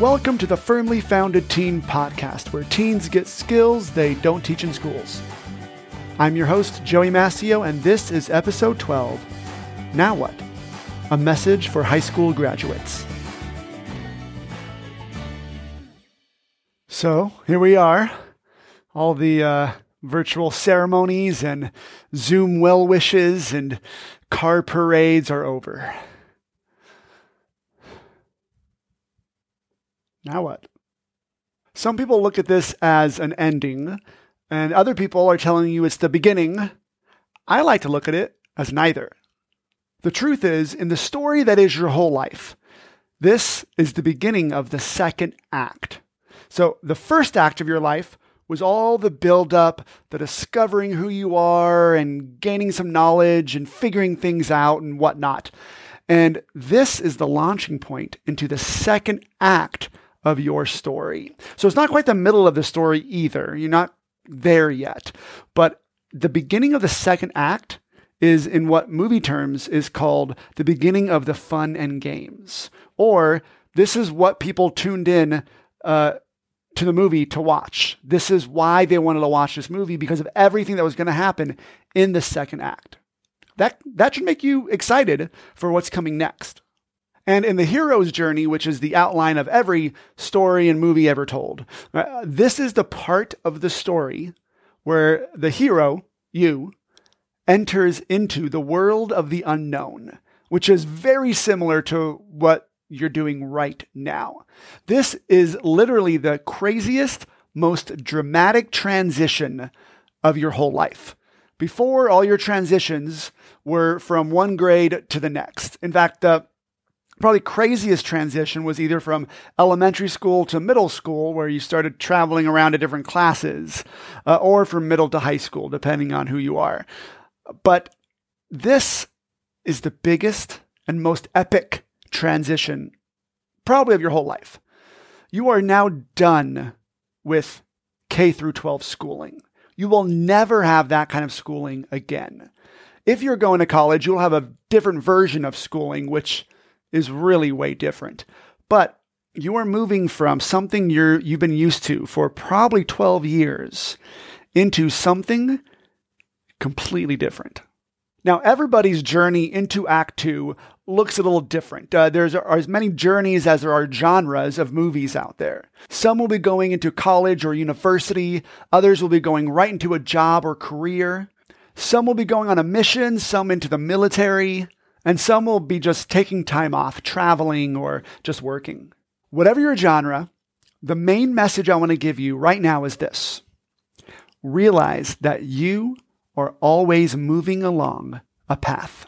Welcome to the Firmly Founded Teen Podcast, where teens get skills they don't teach in schools. I'm your host, Joey Mascio, and this is episode 12 Now What? A message for high school graduates. So, here we are. All the uh, virtual ceremonies and Zoom well wishes and car parades are over. Now what? Some people look at this as an ending, and other people are telling you it's the beginning. I like to look at it as neither. The truth is, in the story that is your whole life, this is the beginning of the second act. So, the first act of your life was all the build up, the discovering who you are and gaining some knowledge and figuring things out and whatnot. And this is the launching point into the second act of your story. So it's not quite the middle of the story either. You're not there yet. But the beginning of the second act is in what movie terms is called the beginning of the fun and games. Or this is what people tuned in uh, to the movie to watch. This is why they wanted to watch this movie because of everything that was going to happen in the second act. That, that should make you excited for what's coming next. And in the hero's journey, which is the outline of every story and movie ever told, uh, this is the part of the story where the hero, you, enters into the world of the unknown, which is very similar to what you're doing right now. This is literally the craziest, most dramatic transition of your whole life. Before, all your transitions were from one grade to the next. In fact, the probably craziest transition was either from elementary school to middle school, where you started traveling around to different classes, uh, or from middle to high school, depending on who you are. But this is the biggest and most epic transition, probably of your whole life. You are now done with K through 12 schooling. You will never have that kind of schooling again. If you're going to college, you'll have a different version of schooling, which is really way different. But you are moving from something you're you've been used to for probably 12 years into something completely different. Now, everybody's journey into Act Two looks a little different. Uh, there's are as many journeys as there are genres of movies out there. Some will be going into college or university, others will be going right into a job or career. Some will be going on a mission, some into the military, and some will be just taking time off, traveling, or just working. Whatever your genre, the main message I want to give you right now is this realize that you are always moving along a path.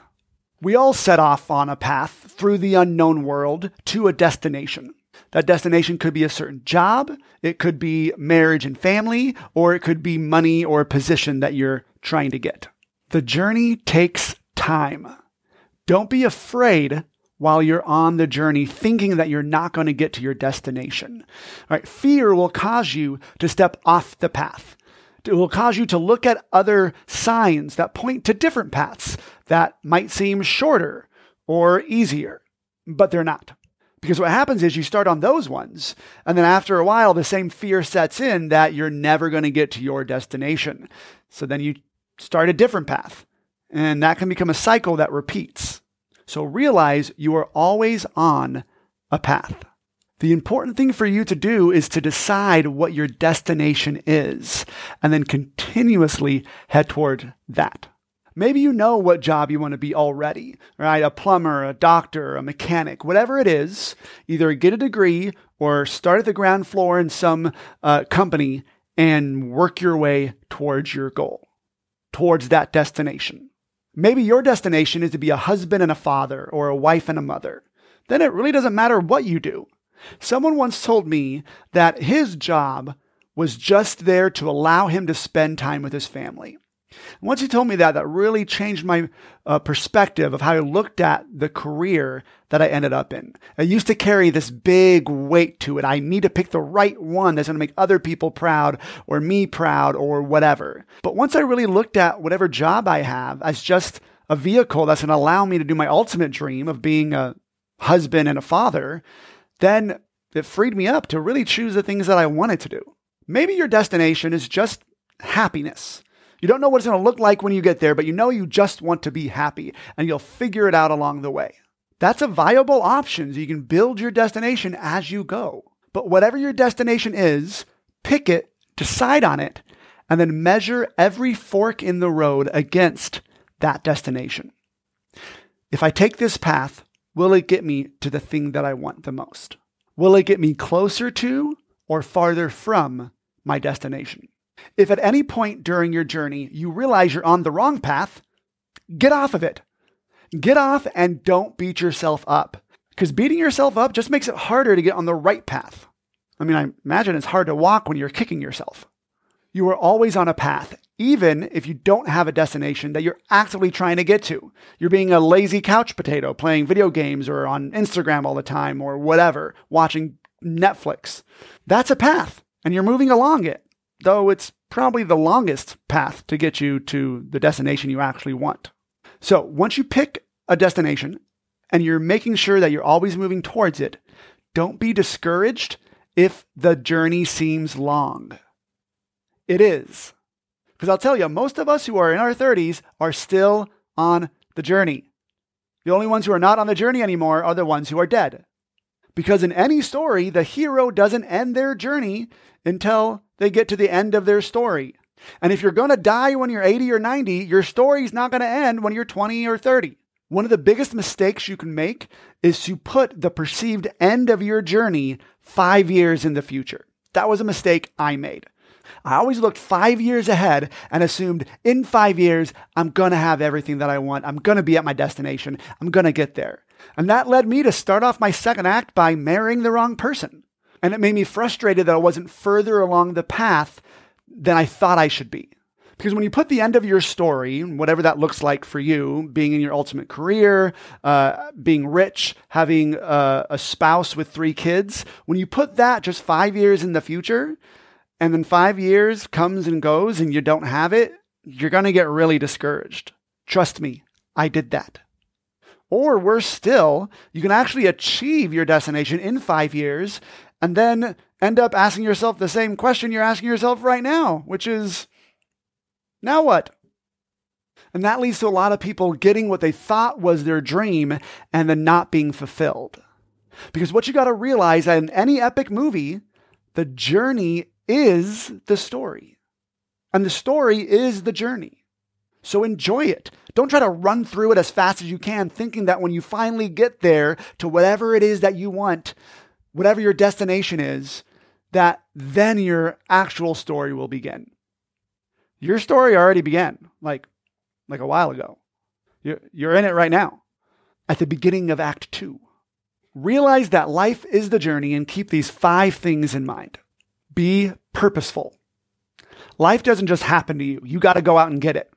We all set off on a path through the unknown world to a destination. That destination could be a certain job, it could be marriage and family, or it could be money or a position that you're trying to get. The journey takes time. Don't be afraid while you're on the journey thinking that you're not going to get to your destination. All right, fear will cause you to step off the path. It will cause you to look at other signs that point to different paths that might seem shorter or easier, but they're not. Because what happens is you start on those ones, and then after a while, the same fear sets in that you're never going to get to your destination. So then you start a different path. And that can become a cycle that repeats. So realize you are always on a path. The important thing for you to do is to decide what your destination is and then continuously head toward that. Maybe you know what job you want to be already, right? A plumber, a doctor, a mechanic, whatever it is, either get a degree or start at the ground floor in some uh, company and work your way towards your goal, towards that destination. Maybe your destination is to be a husband and a father or a wife and a mother. Then it really doesn't matter what you do. Someone once told me that his job was just there to allow him to spend time with his family. Once he told me that, that really changed my uh, perspective of how I looked at the career that I ended up in. I used to carry this big weight to it. I need to pick the right one that's going to make other people proud or me proud or whatever. But once I really looked at whatever job I have as just a vehicle that's going to allow me to do my ultimate dream of being a husband and a father, then it freed me up to really choose the things that I wanted to do. Maybe your destination is just happiness. You don't know what it's going to look like when you get there, but you know you just want to be happy and you'll figure it out along the way. That's a viable option. So you can build your destination as you go. But whatever your destination is, pick it, decide on it, and then measure every fork in the road against that destination. If I take this path, will it get me to the thing that I want the most? Will it get me closer to or farther from my destination? If at any point during your journey you realize you're on the wrong path, get off of it. Get off and don't beat yourself up. Because beating yourself up just makes it harder to get on the right path. I mean, I imagine it's hard to walk when you're kicking yourself. You are always on a path, even if you don't have a destination that you're actively trying to get to. You're being a lazy couch potato playing video games or on Instagram all the time or whatever, watching Netflix. That's a path, and you're moving along it, though it's probably the longest path to get you to the destination you actually want. So once you pick a destination and you're making sure that you're always moving towards it, don't be discouraged if the journey seems long. It is. Because I'll tell you, most of us who are in our 30s are still on the journey. The only ones who are not on the journey anymore are the ones who are dead. Because in any story, the hero doesn't end their journey until they get to the end of their story. And if you're going to die when you're 80 or 90, your story's not going to end when you're 20 or 30. One of the biggest mistakes you can make is to put the perceived end of your journey five years in the future. That was a mistake I made. I always looked five years ahead and assumed in five years, I'm going to have everything that I want. I'm going to be at my destination. I'm going to get there. And that led me to start off my second act by marrying the wrong person. And it made me frustrated that I wasn't further along the path than I thought I should be. Because when you put the end of your story, whatever that looks like for you, being in your ultimate career, uh, being rich, having uh, a spouse with three kids, when you put that just five years in the future, and then five years comes and goes and you don't have it, you're going to get really discouraged. Trust me, I did that. Or worse still, you can actually achieve your destination in five years and then end up asking yourself the same question you're asking yourself right now, which is, now what? And that leads to a lot of people getting what they thought was their dream and then not being fulfilled. Because what you got to realize in any epic movie, the journey is the story. And the story is the journey. So enjoy it. Don't try to run through it as fast as you can, thinking that when you finally get there to whatever it is that you want, whatever your destination is, that then your actual story will begin. Your story already began, like, like a while ago. You're, you're in it right now, at the beginning of Act Two. Realize that life is the journey and keep these five things in mind. Be purposeful. Life doesn't just happen to you. You got to go out and get it.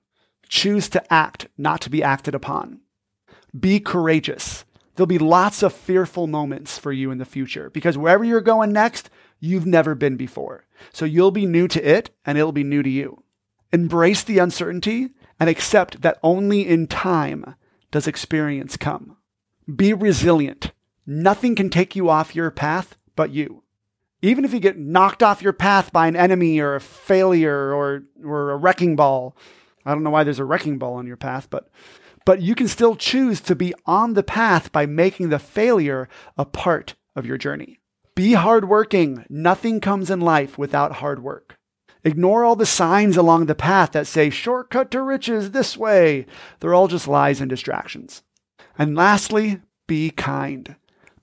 Choose to act, not to be acted upon. Be courageous. There'll be lots of fearful moments for you in the future because wherever you're going next, you've never been before. So you'll be new to it and it'll be new to you. Embrace the uncertainty and accept that only in time does experience come. Be resilient. Nothing can take you off your path but you even if you get knocked off your path by an enemy or a failure or, or a wrecking ball, I don't know why there's a wrecking ball on your path, but but you can still choose to be on the path by making the failure a part of your journey. Be hardworking. Nothing comes in life without hard work. Ignore all the signs along the path that say shortcut to riches this way. They're all just lies and distractions. And lastly, be kind.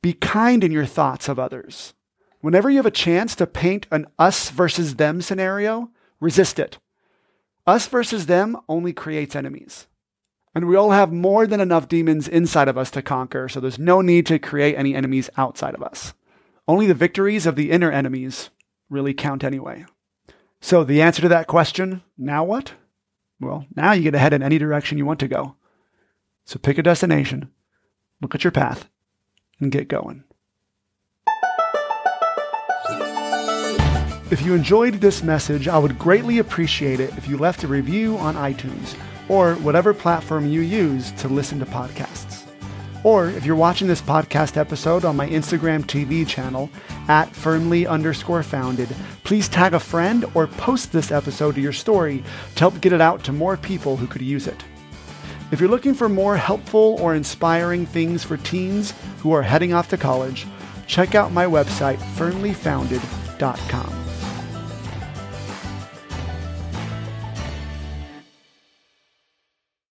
Be kind in your thoughts of others. Whenever you have a chance to paint an us versus them scenario, resist it. Us versus them only creates enemies. And we all have more than enough demons inside of us to conquer, so there's no need to create any enemies outside of us. Only the victories of the inner enemies really count anyway. So, the answer to that question now what? Well, now you get to head in any direction you want to go. So, pick a destination, look at your path, and get going. If you enjoyed this message, I would greatly appreciate it if you left a review on iTunes or whatever platform you use to listen to podcasts. Or if you're watching this podcast episode on my Instagram TV channel at firmly underscore founded, please tag a friend or post this episode to your story to help get it out to more people who could use it. If you're looking for more helpful or inspiring things for teens who are heading off to college, check out my website, firmlyfounded.com.